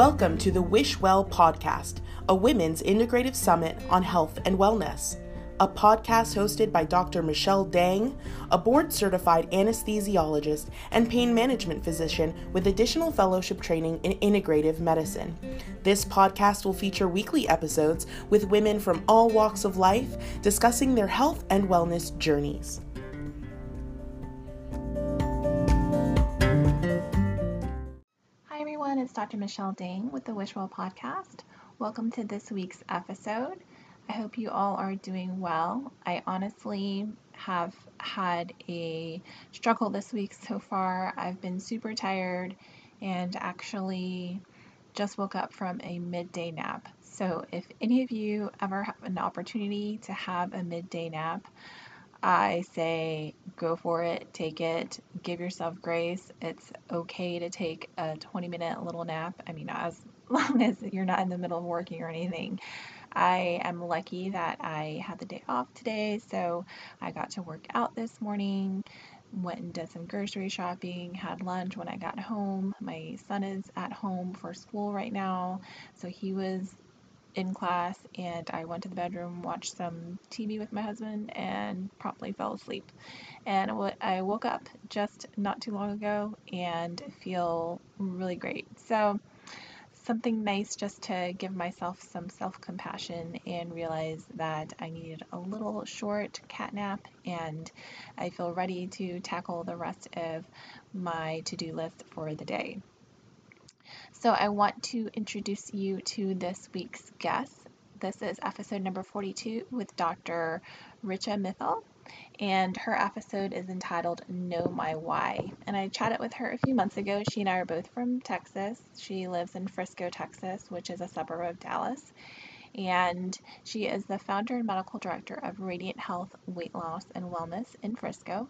Welcome to the Wish Well podcast, a women's integrative summit on health and wellness. A podcast hosted by Dr. Michelle Dang, a board certified anesthesiologist and pain management physician with additional fellowship training in integrative medicine. This podcast will feature weekly episodes with women from all walks of life discussing their health and wellness journeys. Everyone, it's Dr. Michelle Dang with the Wishwell Podcast. Welcome to this week's episode. I hope you all are doing well. I honestly have had a struggle this week so far. I've been super tired and actually just woke up from a midday nap. So, if any of you ever have an opportunity to have a midday nap, I say go for it, take it, give yourself grace. It's okay to take a 20 minute little nap. I mean, as long as you're not in the middle of working or anything. I am lucky that I had the day off today, so I got to work out this morning. Went and did some grocery shopping, had lunch when I got home. My son is at home for school right now, so he was in class and I went to the bedroom, watched some TV with my husband, and promptly fell asleep. And I woke up just not too long ago and feel really great. So, something nice just to give myself some self compassion and realize that I needed a little short cat nap and I feel ready to tackle the rest of my to do list for the day. So I want to introduce you to this week's guest. This is episode number 42 with Dr. Richa Mittal, and her episode is entitled Know My Why. And I chatted with her a few months ago. She and I are both from Texas. She lives in Frisco, Texas, which is a suburb of Dallas. And she is the founder and medical director of Radiant Health Weight Loss and Wellness in Frisco.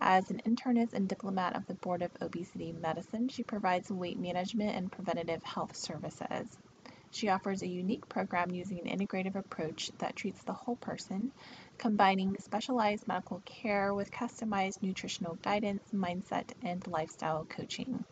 As an internist and diplomat of the Board of Obesity Medicine, she provides weight management and preventative health services. She offers a unique program using an integrative approach that treats the whole person, combining specialized medical care with customized nutritional guidance, mindset, and lifestyle coaching.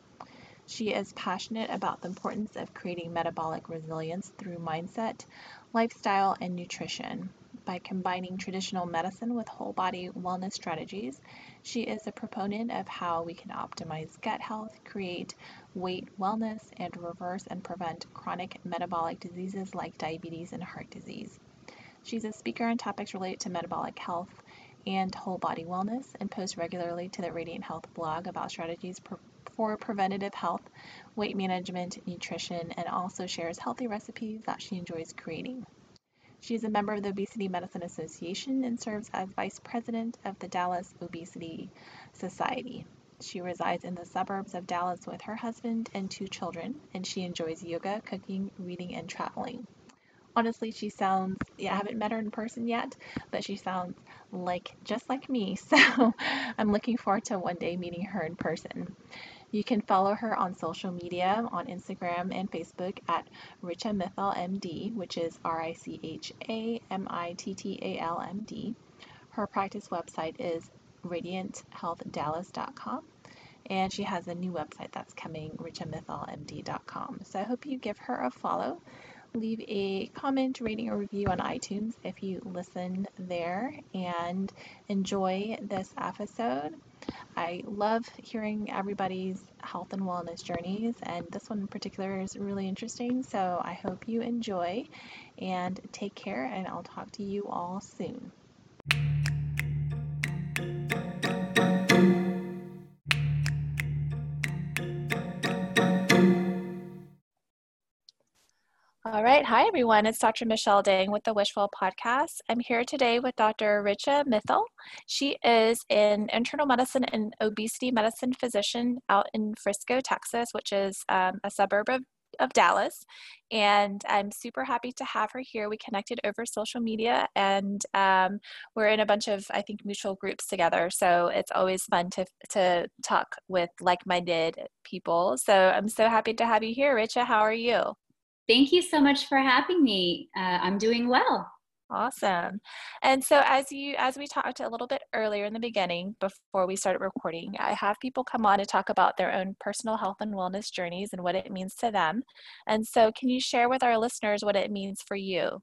She is passionate about the importance of creating metabolic resilience through mindset, lifestyle, and nutrition. By combining traditional medicine with whole body wellness strategies, she is a proponent of how we can optimize gut health, create weight wellness, and reverse and prevent chronic metabolic diseases like diabetes and heart disease. She's a speaker on topics related to metabolic health and whole body wellness and posts regularly to the Radiant Health blog about strategies for preventative health, weight management, nutrition, and also shares healthy recipes that she enjoys creating. She is a member of the Obesity Medicine Association and serves as vice president of the Dallas Obesity Society. She resides in the suburbs of Dallas with her husband and two children, and she enjoys yoga, cooking, reading, and traveling. Honestly, she sounds, yeah, I haven't met her in person yet, but she sounds like just like me. So I'm looking forward to one day meeting her in person. You can follow her on social media on Instagram and Facebook at Richa Mittal MD, which is R I C H A M I T T A L M D. Her practice website is radianthealthdallas.com and she has a new website that's coming, richamittalmd.com. So I hope you give her a follow. Leave a comment, rating, or review on iTunes if you listen there and enjoy this episode. I love hearing everybody's health and wellness journeys, and this one in particular is really interesting. So I hope you enjoy and take care, and I'll talk to you all soon. All right. Hi, everyone. It's Dr. Michelle Dang with the Wish Well Podcast. I'm here today with Dr. Richa Mittal. She is an internal medicine and obesity medicine physician out in Frisco, Texas, which is um, a suburb of, of Dallas. And I'm super happy to have her here. We connected over social media and um, we're in a bunch of, I think, mutual groups together. So it's always fun to, to talk with like minded people. So I'm so happy to have you here, Richa. How are you? Thank you so much for having me. Uh, I'm doing well. Awesome. And so as you as we talked a little bit earlier in the beginning before we started recording, I have people come on to talk about their own personal health and wellness journeys and what it means to them. And so can you share with our listeners what it means for you?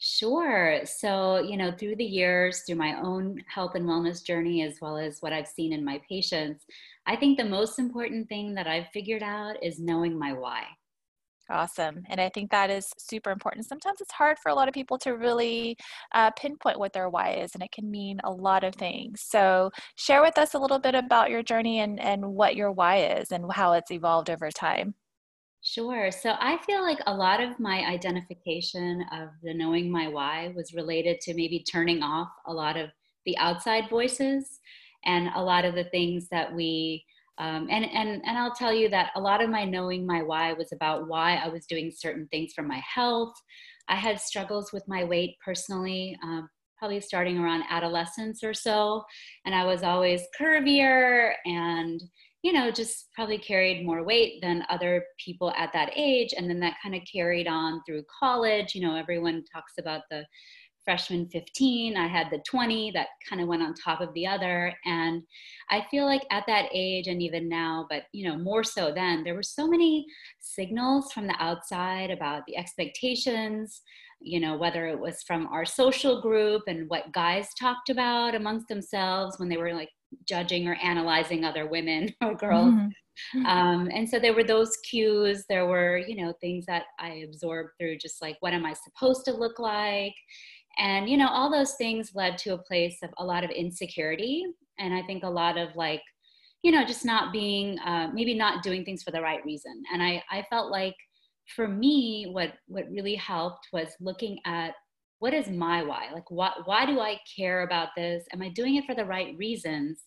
Sure. So, you know, through the years, through my own health and wellness journey, as well as what I've seen in my patients, I think the most important thing that I've figured out is knowing my why. Awesome. And I think that is super important. Sometimes it's hard for a lot of people to really uh, pinpoint what their why is, and it can mean a lot of things. So, share with us a little bit about your journey and, and what your why is and how it's evolved over time. Sure. So, I feel like a lot of my identification of the knowing my why was related to maybe turning off a lot of the outside voices and a lot of the things that we um, and and and I'll tell you that a lot of my knowing my why was about why I was doing certain things for my health. I had struggles with my weight personally, um, probably starting around adolescence or so, and I was always curvier and you know just probably carried more weight than other people at that age. And then that kind of carried on through college. You know everyone talks about the freshman 15 i had the 20 that kind of went on top of the other. And i feel like at that age and even now but you know more so then there were so many signals from the outside about the expectations you know whether it was from our social group and what guys talked about amongst themselves when they were like judging or analyzing other women or girls. Mm-hmm. um, and so there were those cues. There were you know things that i absorbed through just like what am i supposed to look like and you know all those things led to a place of a lot of insecurity. And i think a lot of like you know just not being uh, maybe not doing things for the right reason. And i i felt like for me what what really helped was looking at what is my why? Like what why do i care about this? Am i doing it for the right reasons?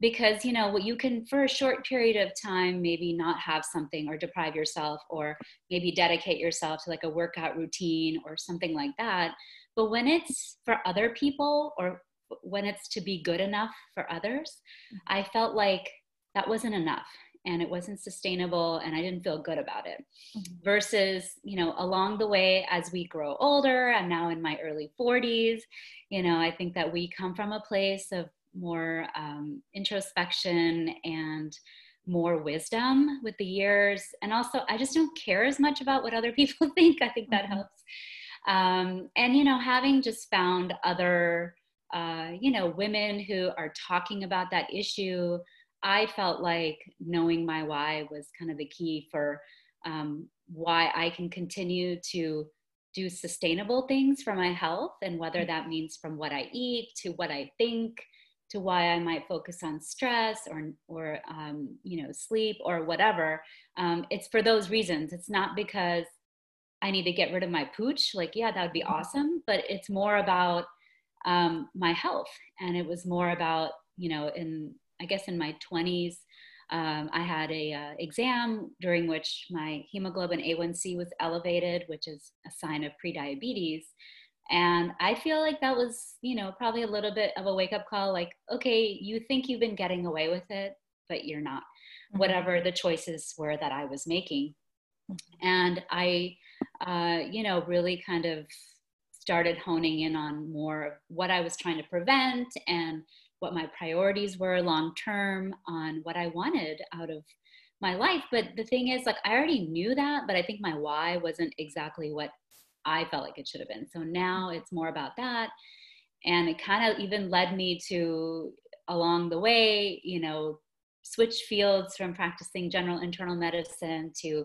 Because you know what you can for a short period of time maybe not have something or deprive yourself or maybe dedicate yourself to like a workout routine or something like that but when it's for other people or when it's to be good enough for others, mm-hmm. I felt like that wasn't enough and it wasn't sustainable and I didn't feel good about it. Mm-hmm. Versus, you know, along the way as we grow older, I'm now in my early 40s, you know, I think that we come from a place of more um, introspection and more wisdom with the years. And also, I just don't care as much about what other people think. I think that mm-hmm. helps um, and you know having just found other uh, you know women who are talking about that issue i felt like knowing my why was kind of the key for um, why i can continue to do sustainable things for my health and whether that means from what i eat to what i think to why I might focus on stress or or um, you know sleep or whatever. Um, it's for those reasons. It's not because I need to get rid of my pooch, like, yeah, that would be mm-hmm. awesome. But it's more about um, my health. And it was more about, you know, in, I guess in my 20s, um, I had a uh, exam during which my hemoglobin A1C was elevated, which is a sign of prediabetes. And I feel like that was, you know, probably a little bit of a wake up call like, okay, you think you've been getting away with it, but you're not, mm-hmm. whatever the choices were that I was making. Mm-hmm. And I uh, you know, really kind of started honing in on more of what I was trying to prevent and what my priorities were long term on what I wanted out of my life. But the thing is, like, I already knew that, but I think my why wasn't exactly what I felt like it should have been. So now it's more about that. And it kind of even led me to, along the way, you know, switch fields from practicing general internal medicine to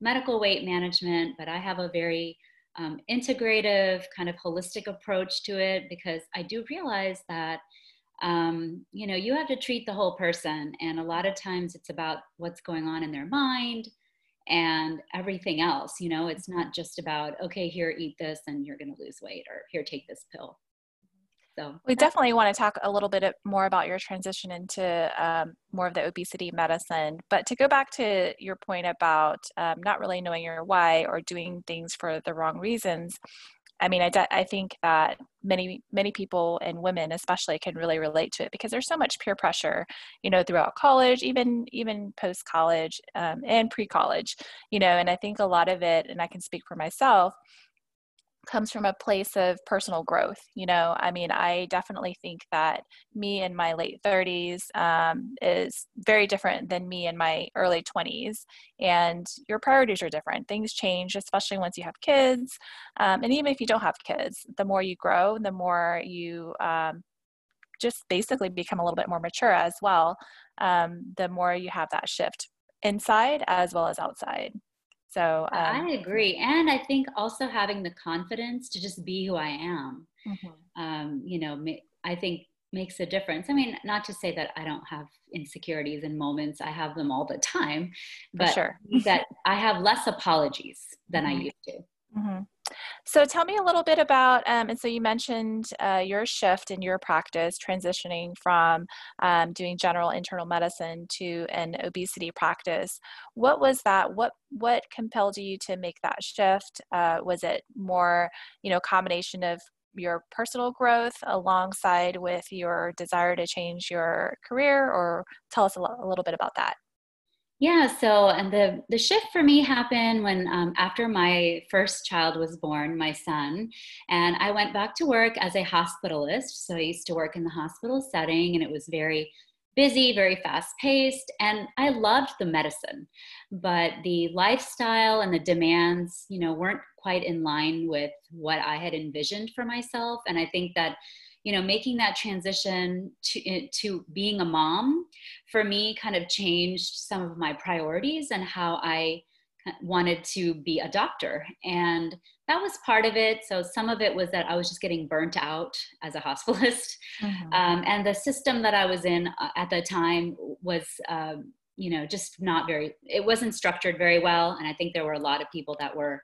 medical weight management, but I have a very um, integrative, kind of holistic approach to it because I do realize that um, you know you have to treat the whole person, and a lot of times it's about what's going on in their mind and everything else. You know, it's not just about okay, here eat this and you're going to lose weight, or here take this pill. So we definitely want to talk a little bit more about your transition into um, more of the obesity medicine. But to go back to your point about um, not really knowing your why or doing things for the wrong reasons, I mean, I, de- I think that many many people and women especially can really relate to it because there's so much peer pressure, you know, throughout college, even even post college um, and pre college, you know. And I think a lot of it, and I can speak for myself comes from a place of personal growth. You know, I mean, I definitely think that me in my late 30s um, is very different than me in my early 20s. And your priorities are different. Things change, especially once you have kids. Um, and even if you don't have kids, the more you grow, the more you um, just basically become a little bit more mature as well, um, the more you have that shift inside as well as outside. So um, I agree, and I think also having the confidence to just be who I am, mm-hmm. um, you know, I think makes a difference. I mean, not to say that I don't have insecurities and moments; I have them all the time, but sure. that I have less apologies than mm-hmm. I used to. Mm-hmm. So tell me a little bit about, um, and so you mentioned uh, your shift in your practice, transitioning from um, doing general internal medicine to an obesity practice. What was that? What what compelled you to make that shift? Uh, was it more, you know, combination of your personal growth alongside with your desire to change your career, or tell us a, lo- a little bit about that? Yeah, so and the the shift for me happened when um, after my first child was born, my son, and I went back to work as a hospitalist. So I used to work in the hospital setting, and it was very busy, very fast paced, and I loved the medicine, but the lifestyle and the demands, you know, weren't quite in line with what I had envisioned for myself, and I think that you know making that transition to eh, to being a mom for me kind of changed some of my priorities and how i wanted to be a doctor. And that was part of it. So some of it was that i was just getting burnt out as a hospitalist. Mm-hmm. um, and the system that i was in uh, at the time was uh, you know just not very it wasn't structured very well. And i think there were a lot of people that were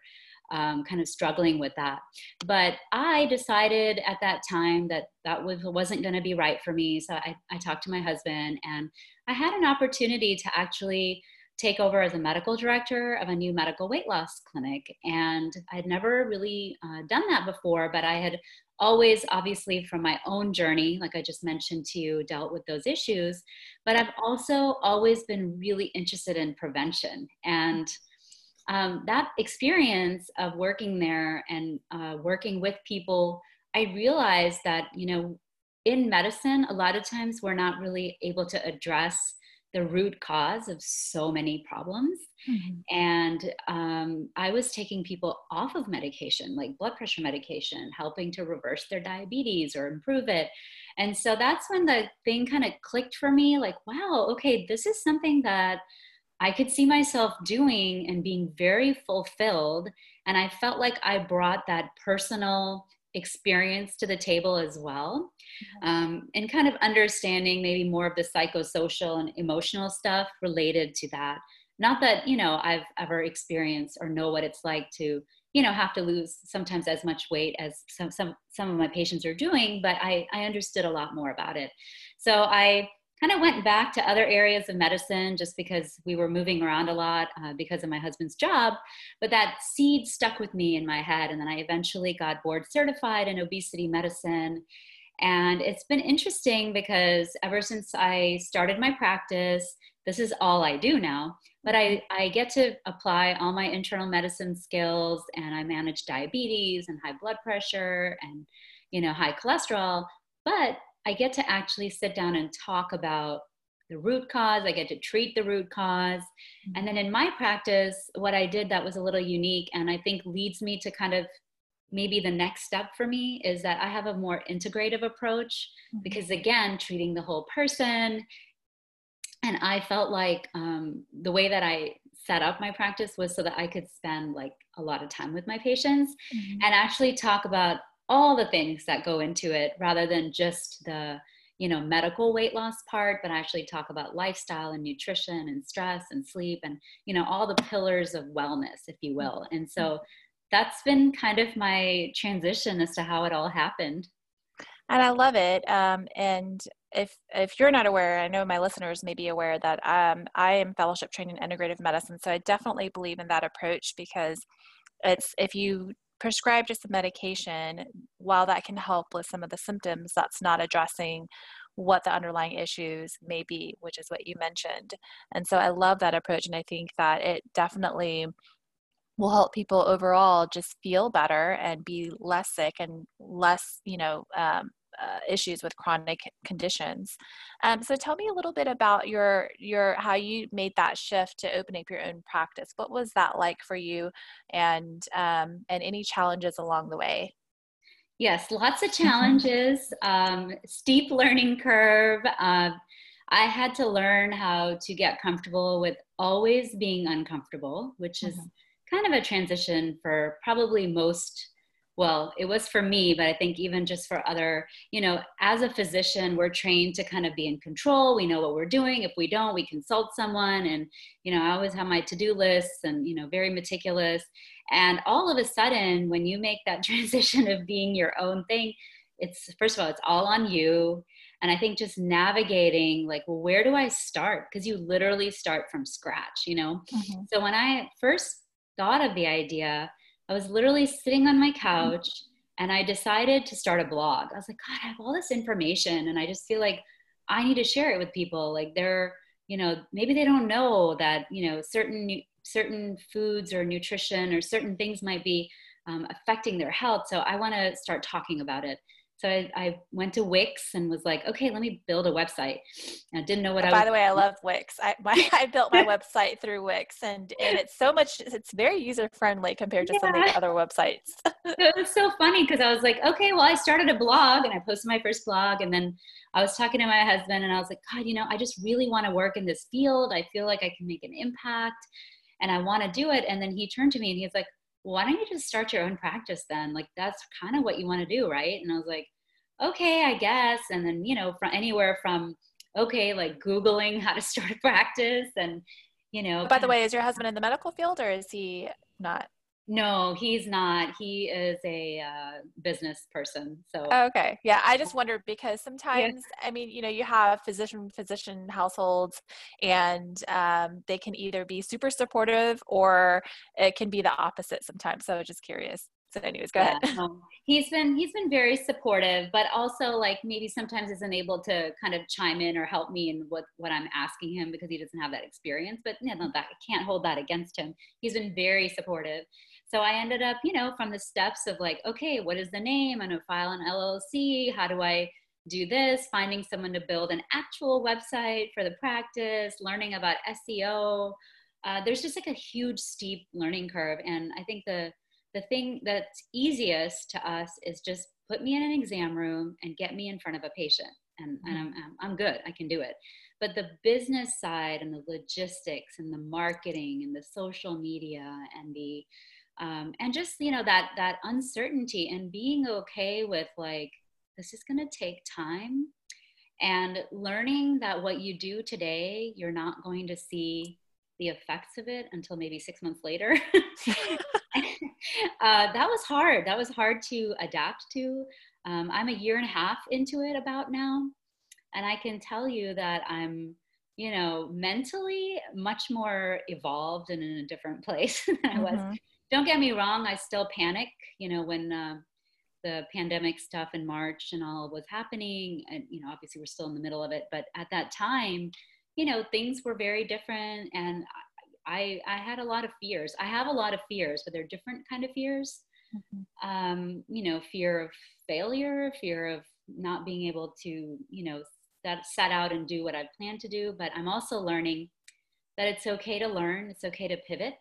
um, kind of struggling with that. But I decided at that time that that was, wasn't going to be right for me. So I, I talked to my husband and I had an opportunity to actually take over as a medical director of a new medical weight loss clinic. And I'd never really uh, done that before, but I had always, obviously, from my own journey, like I just mentioned to you, dealt with those issues. But I've also always been really interested in prevention. And um, that experience of working there and uh, working with people, I realized that, you know, in medicine, a lot of times we're not really able to address the root cause of so many problems. Mm-hmm. And um, I was taking people off of medication, like blood pressure medication, helping to reverse their diabetes or improve it. And so that's when the thing kind of clicked for me like, wow, okay, this is something that I could see myself doing and being very fulfilled. And I felt like I brought that personal experience to the table as well. Mm-hmm. Um, and kind of understanding maybe more of the psychosocial and emotional stuff related to that. Not that, you know, I've ever experienced or know what it's like to, you know, have to lose sometimes as much weight as some, some, some of my patients are doing, but I, I understood a lot more about it. So I, kind of went back to other areas of medicine just because we were moving around a lot uh, because of my husband's job. But that seed stuck with me in my head. And then I eventually got board certified in obesity medicine. And it's been interesting because ever since I started my practice, this is all I do now. But I, I get to apply all my internal medicine skills and I manage diabetes and high blood pressure and you know high cholesterol. But I get to actually sit down and talk about the root cause. I get to treat the root because mm-hmm. And then in my practice, what I did that was a little unique and I think leads me to kind of maybe the next step for me is that I have a more integrative approach mm-hmm. because, again, treating the whole person. And I felt like um, the way that I set up my practice was so that I could spend like a lot of time with my patients mm-hmm. and actually talk about all the things that go into it rather than just the you know medical weight loss part but actually talk about lifestyle and nutrition and stress and sleep and you know all the pillars of wellness if you will. And so that's been kind of my transition as to how it all happened. And i love it um, and if if you're not aware i know my listeners may be aware that um, i am fellowship trained in integrative medicine so i definitely believe in that approach because it's if you prescribe just a medication, while that can help with some of the symptoms, that's not addressing what the underlying issues may be, which is what you mentioned. And so I love that approach, and I think that it definitely will help people overall just feel better and be less sick and less, you know, um, uh, issues with chronic conditions. Um, so tell me a little bit about your your how you made that shift to open up your own practice. What was that like for you, and um, and any challenges along the way? Yes, lots of challenges, um, steep learning curve. Uh, I had to learn how to get comfortable with always being uncomfortable, which is mm-hmm. kind of a transition for probably most well it was for me but i think even just for other you know as a physician we're trained to kind of be in control. We know what we're doing. If we don't we consult someone. And you know i always have my to-do lists and you know very meticulous. And all of a sudden when you make that transition of being your own thing it's first of all it's all on you. And i think just navigating like well where do i start? Because you literally start from scratch you know? Mm-hmm. so when i first thought of the idea I was literally sitting on my couch and I decided to start a blog. I was like, God, I have all this information and I just feel like I need to share it with people. Like they're, you know, maybe they don't know that, you know, certain certain foods or nutrition or certain things might be um, affecting their health. So I want to start talking about it. So I, I, went to Wix and was like, okay, let me build a website. I didn't know what oh, I By the way, I love Wix. I, my, I built my website through Wix and, and it's so much, it's very user friendly compared to yeah. some of the other websites. it was so funny because I was like, okay, well, I started a blog and I posted my first blog. And then I was talking to my husband and I was like, God, you know, I just really want to work in this field. I feel like I can make an impact and I want to do it. And then he turned to me and he was why don't you just start your own practice then? Like that's kind of what you want to do, right? And I was like, okay, I guess. And then, you know, from anywhere from okay, like Googling how to start a practice and, you know. By the way, is your husband in the medical field or is he not? No, he's not. He is a uh, business person. So okay, yeah. I just wondered because sometimes, yeah. I mean, you know, you have physician physician households, and um, they can either be super supportive or it can be the opposite sometimes. So I was just curious so anyways go yeah, ahead he's been he's been very supportive but also like maybe sometimes isn't able to kind of chime in or help me in what what i'm asking him because he doesn't have that experience but you know, that I can't hold that against him he's been very supportive so i ended up you know from the steps of like okay what is the name? I'm to file an llc how do i do this? Finding someone to build an actual website for the practice learning about seo uh, there's just like a huge steep learning curve. And i think the the thing that's easiest to us is just put me in an exam room and get me in front of a patient. And, and I'm, I'm good. I can do it. But the business side and the logistics and the marketing and the social media and the um, and just you know that that uncertainty and being okay with like this is going to take time and learning that what you do today you're not going to see the effects of it until maybe six months later uh, that was hard. That was hard to adapt to. Um, I'm a year and a half into it about now. And I can tell you that I'm, you know, mentally much more evolved and in a different place than I was. Mm-hmm. Don't get me wrong, I still panic, you know, when uh, the pandemic stuff in March and all was happening. And, you know, obviously we're still in the middle of it. But at that time, you know, things were very different. And I, I had a lot of fears. I have a lot of fears, but they're different kind of fears. Mm-hmm. Um, you know, fear of failure, fear of not being able to, you know, that set out and do what I plan to do. But I'm also learning that it's okay to learn. It's okay to pivot,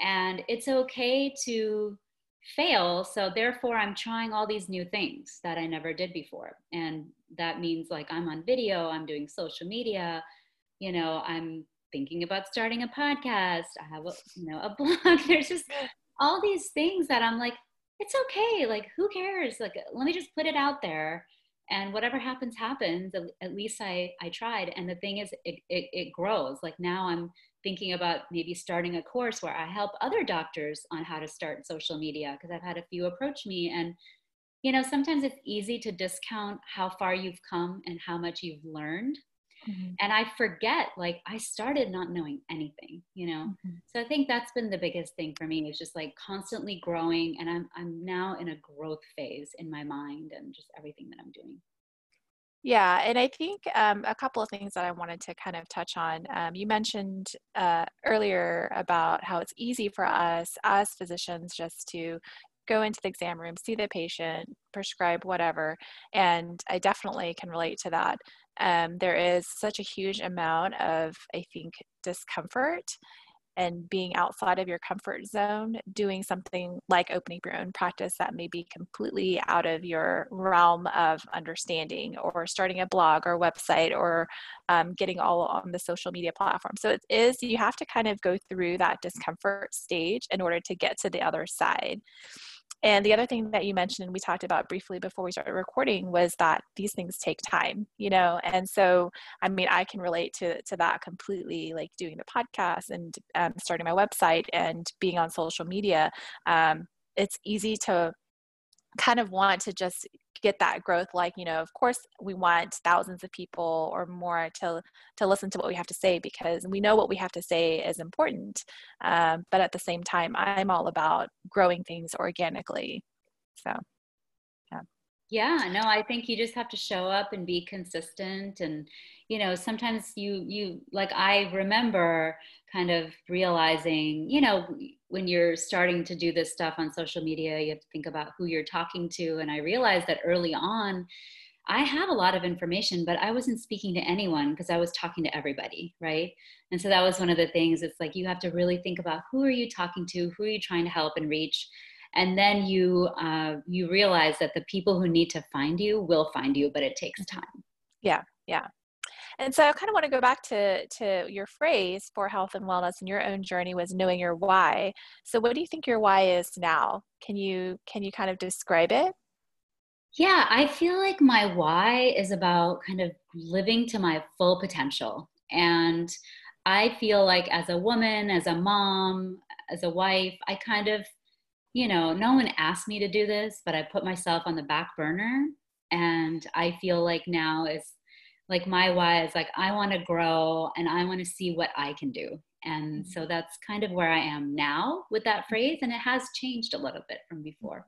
and it's okay to fail. So therefore, I'm trying all these new things that I never did before, and that means like I'm on video, I'm doing social media. You know, I'm thinking about starting a podcast. I have a, you know, a blog. There's just all these things that I'm like, it's okay. Like, who cares? Like, let me just put it out there and whatever happens, happens. At, least I, I tried. And the thing is, it, it, it grows. Like now I'm thinking about maybe starting a course where I help other doctors on how to start social media because I've had a few approach me and you know sometimes it's easy to discount how far you've come and how much you've learned Mm-hmm. And I forget, like, I started not knowing anything, you know? Mm-hmm. So I think that's been the biggest thing for me is just like constantly growing. And I'm, I'm now in a growth phase in my mind and just everything that I'm doing. Yeah, and I think um, a couple of things that I wanted to kind of touch on. Um, you mentioned uh, earlier about how it's easy for us as physicians just to go into the exam room, see the patient, prescribe whatever, and I definitely can relate to that. Um, there is such a huge amount of, I think, discomfort and being outside of your comfort zone, doing something like opening your own practice that may be completely out of your realm of understanding, or starting a blog or website, or um, getting all on the social media platform. So it is, you have to kind of go through that discomfort stage in order to get to the other side. And the other thing that you mentioned and we talked about briefly before we started recording was that these things take time, you know. And so, I mean, I can relate to to that completely. Like doing the podcast and um, starting my website and being on social media. Um, it's easy to kind of want to just get that growth like you know of course we want thousands of people or more to to listen to what we have to say because we know what we have to say is important um, but at the same time i'm all about growing things organically so yeah no i think you just have to show up and be consistent and you know sometimes you you like i remember kind of realizing you know when you're starting to do this stuff on social media, you have to think about who you're talking to. And I realized that early on, I have a lot of information, but I wasn't speaking to anyone because I was talking to everybody, right? And so that was one of the things. It's like you have to really think about who are you talking to, who are you trying to help and reach, and then you uh, you realize that the people who need to find you will find you, but it takes mm-hmm. time. Yeah, yeah. And so I kind of want to go back to to your phrase for health and wellness and your own journey was knowing your why. So what do you think your why is now? Can you can you kind of describe it? Yeah, I feel like my why is about kind of living to my full potential. And I feel like as a woman, as a mom, as a wife, I kind of, you know, no one asked me to do this, but I put myself on the back burner. And I feel like now is like my why is like i want to grow and i want to see what i can do. And so that's kind of where i am now with that phrase and it has changed a little bit from before.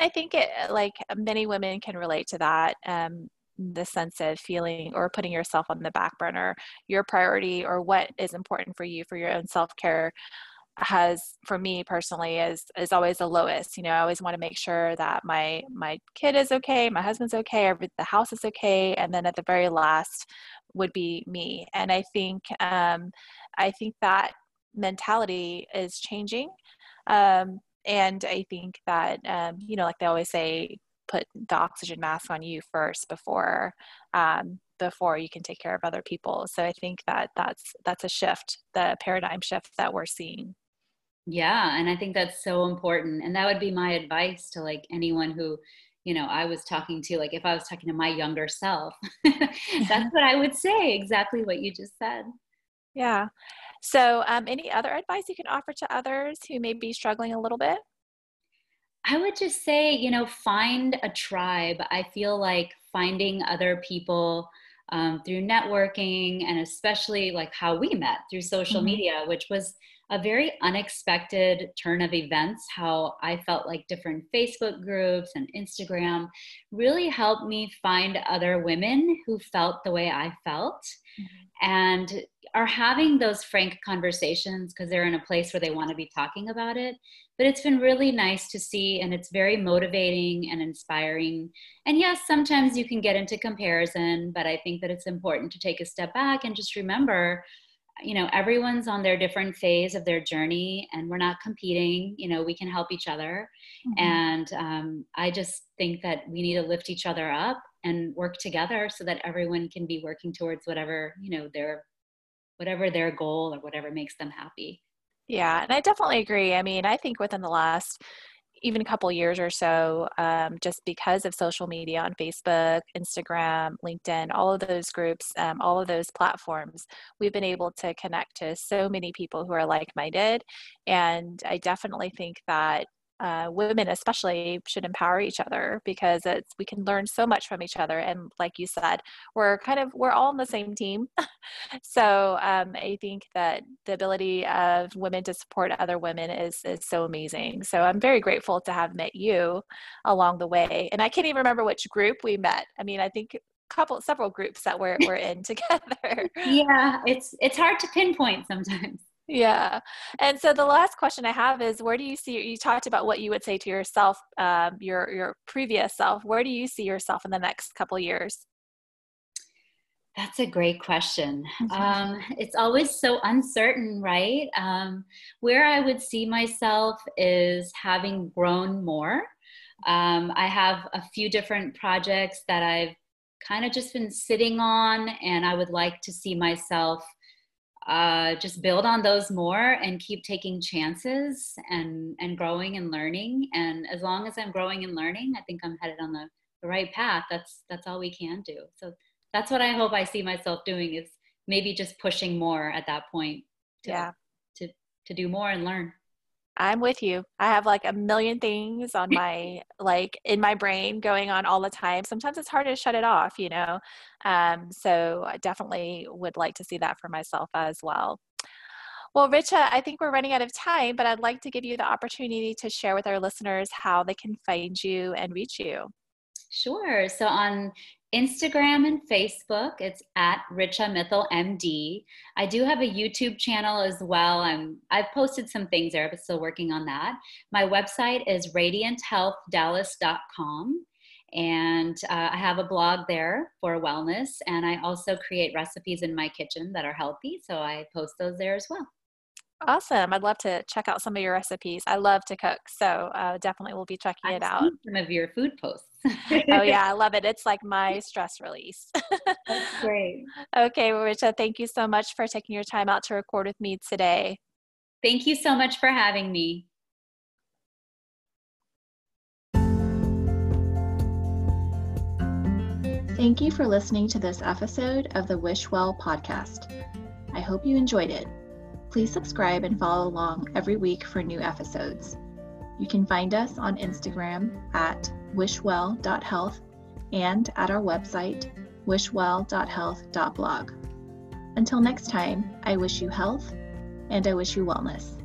I think it like many women can relate to that um, the sense of feeling or putting yourself on the back burner your priority or what is important for you for your own self-care has for me personally is is always the lowest you know i always want to make sure that my my kid is okay my husband's okay the house is okay and then at the very last would be me and i think um, i think that mentality is changing um, and i think that um, you know like they always say put the oxygen mask on you first before um, before you can take care of other people so i think that that's that's a shift the paradigm shift that we're seeing yeah, and I think that's so important. And that would be my advice to like anyone who, you know, I was talking to, like if I was talking to my younger self, that's what I would say, exactly what you just said. Yeah. So, um, any other advice you can offer to others who may be struggling a little bit? I would just say, you know, find a tribe. I feel like finding other people um, through networking and especially like how we met through social mm-hmm. media, which was a very unexpected turn of events how i felt like different facebook groups and instagram really helped me find other women who felt the way i felt. Mm-hmm. and are having those frank conversations because they're in a place where they want to be talking about it. But it's been really nice to see and it's very motivating and inspiring. And yes sometimes you can get into comparison but i think that it's important to take a step back and just remember you know everyone's on their different phase of their journey and we're not competing you know we can help each other. Mm-hmm. and um, i just think that we need to lift each other up and work together so that everyone can be working towards whatever you know their whatever their goal or whatever makes them happy. Yeah and i definitely agree. I mean i think within the last even a couple years or so, um, just because of social media on Facebook, Instagram, LinkedIn, all of those groups, um, all of those platforms, we've been able to connect to so many people who are like minded. And I definitely think that uh, women especially should empower each other because it's we can learn so much from each other and like you said we're kind of we're all on the same team so um, i think that the ability of women to support other women is is so amazing so i'm very grateful to have met you along the way and i can't even remember which group we met i mean i think couple several groups that we're we're in together. yeah, it's it's hard to pinpoint sometimes. Yeah. And so the last question I have is where do you see you talked about what you would say to yourself, um, your your previous self. Where do you see yourself in the next couple years? That's a great question. Mm-hmm. Um, it's always so uncertain, right? Um, where I would see myself is having grown more. Um, I have a few different projects that I've kind of just been sitting on, and I would like to see myself uh, just build on those more and keep taking chances and and growing and learning. And as long as I'm growing and learning, I think I'm headed on the, the right path. That's that's all we can do. So that's what I hope I see myself doing is maybe just pushing more at that point. To, yeah. To to do more and learn. I'm with you. I have like a million things on my like in my brain going on all the time. Sometimes it's hard to shut it off, you know. Um, so I definitely would like to see that for myself as well. Well, Richa, I think we're running out of time, but I'd like to give you the opportunity to share with our listeners how they can find you and reach you. Sure. So on Instagram and Facebook, it's at Richa Mittal MD. I do have a YouTube channel as well. I'm I've posted some things there, but still working on that. My website is radianthealthdallas.com. And uh, I have a blog there for wellness, and I also create recipes in my kitchen that are healthy. So I post those there as well. Awesome. I'd love to check out some of your recipes. I love to cook, so uh, definitely will be checking I've it out. Some of your food posts. oh, yeah. I love it. It's like my stress release. That's great. Okay, Richa, thank you so much for taking your time out to record with me today. Thank you so much for having me. Thank you for listening to this episode of the Wish Well podcast. I hope you enjoyed it. Please subscribe and follow along every week for new episodes. You can find us on Instagram at wishwell.health and at our website, wishwell.health.blog. Until next time, I wish you health and I wish you wellness.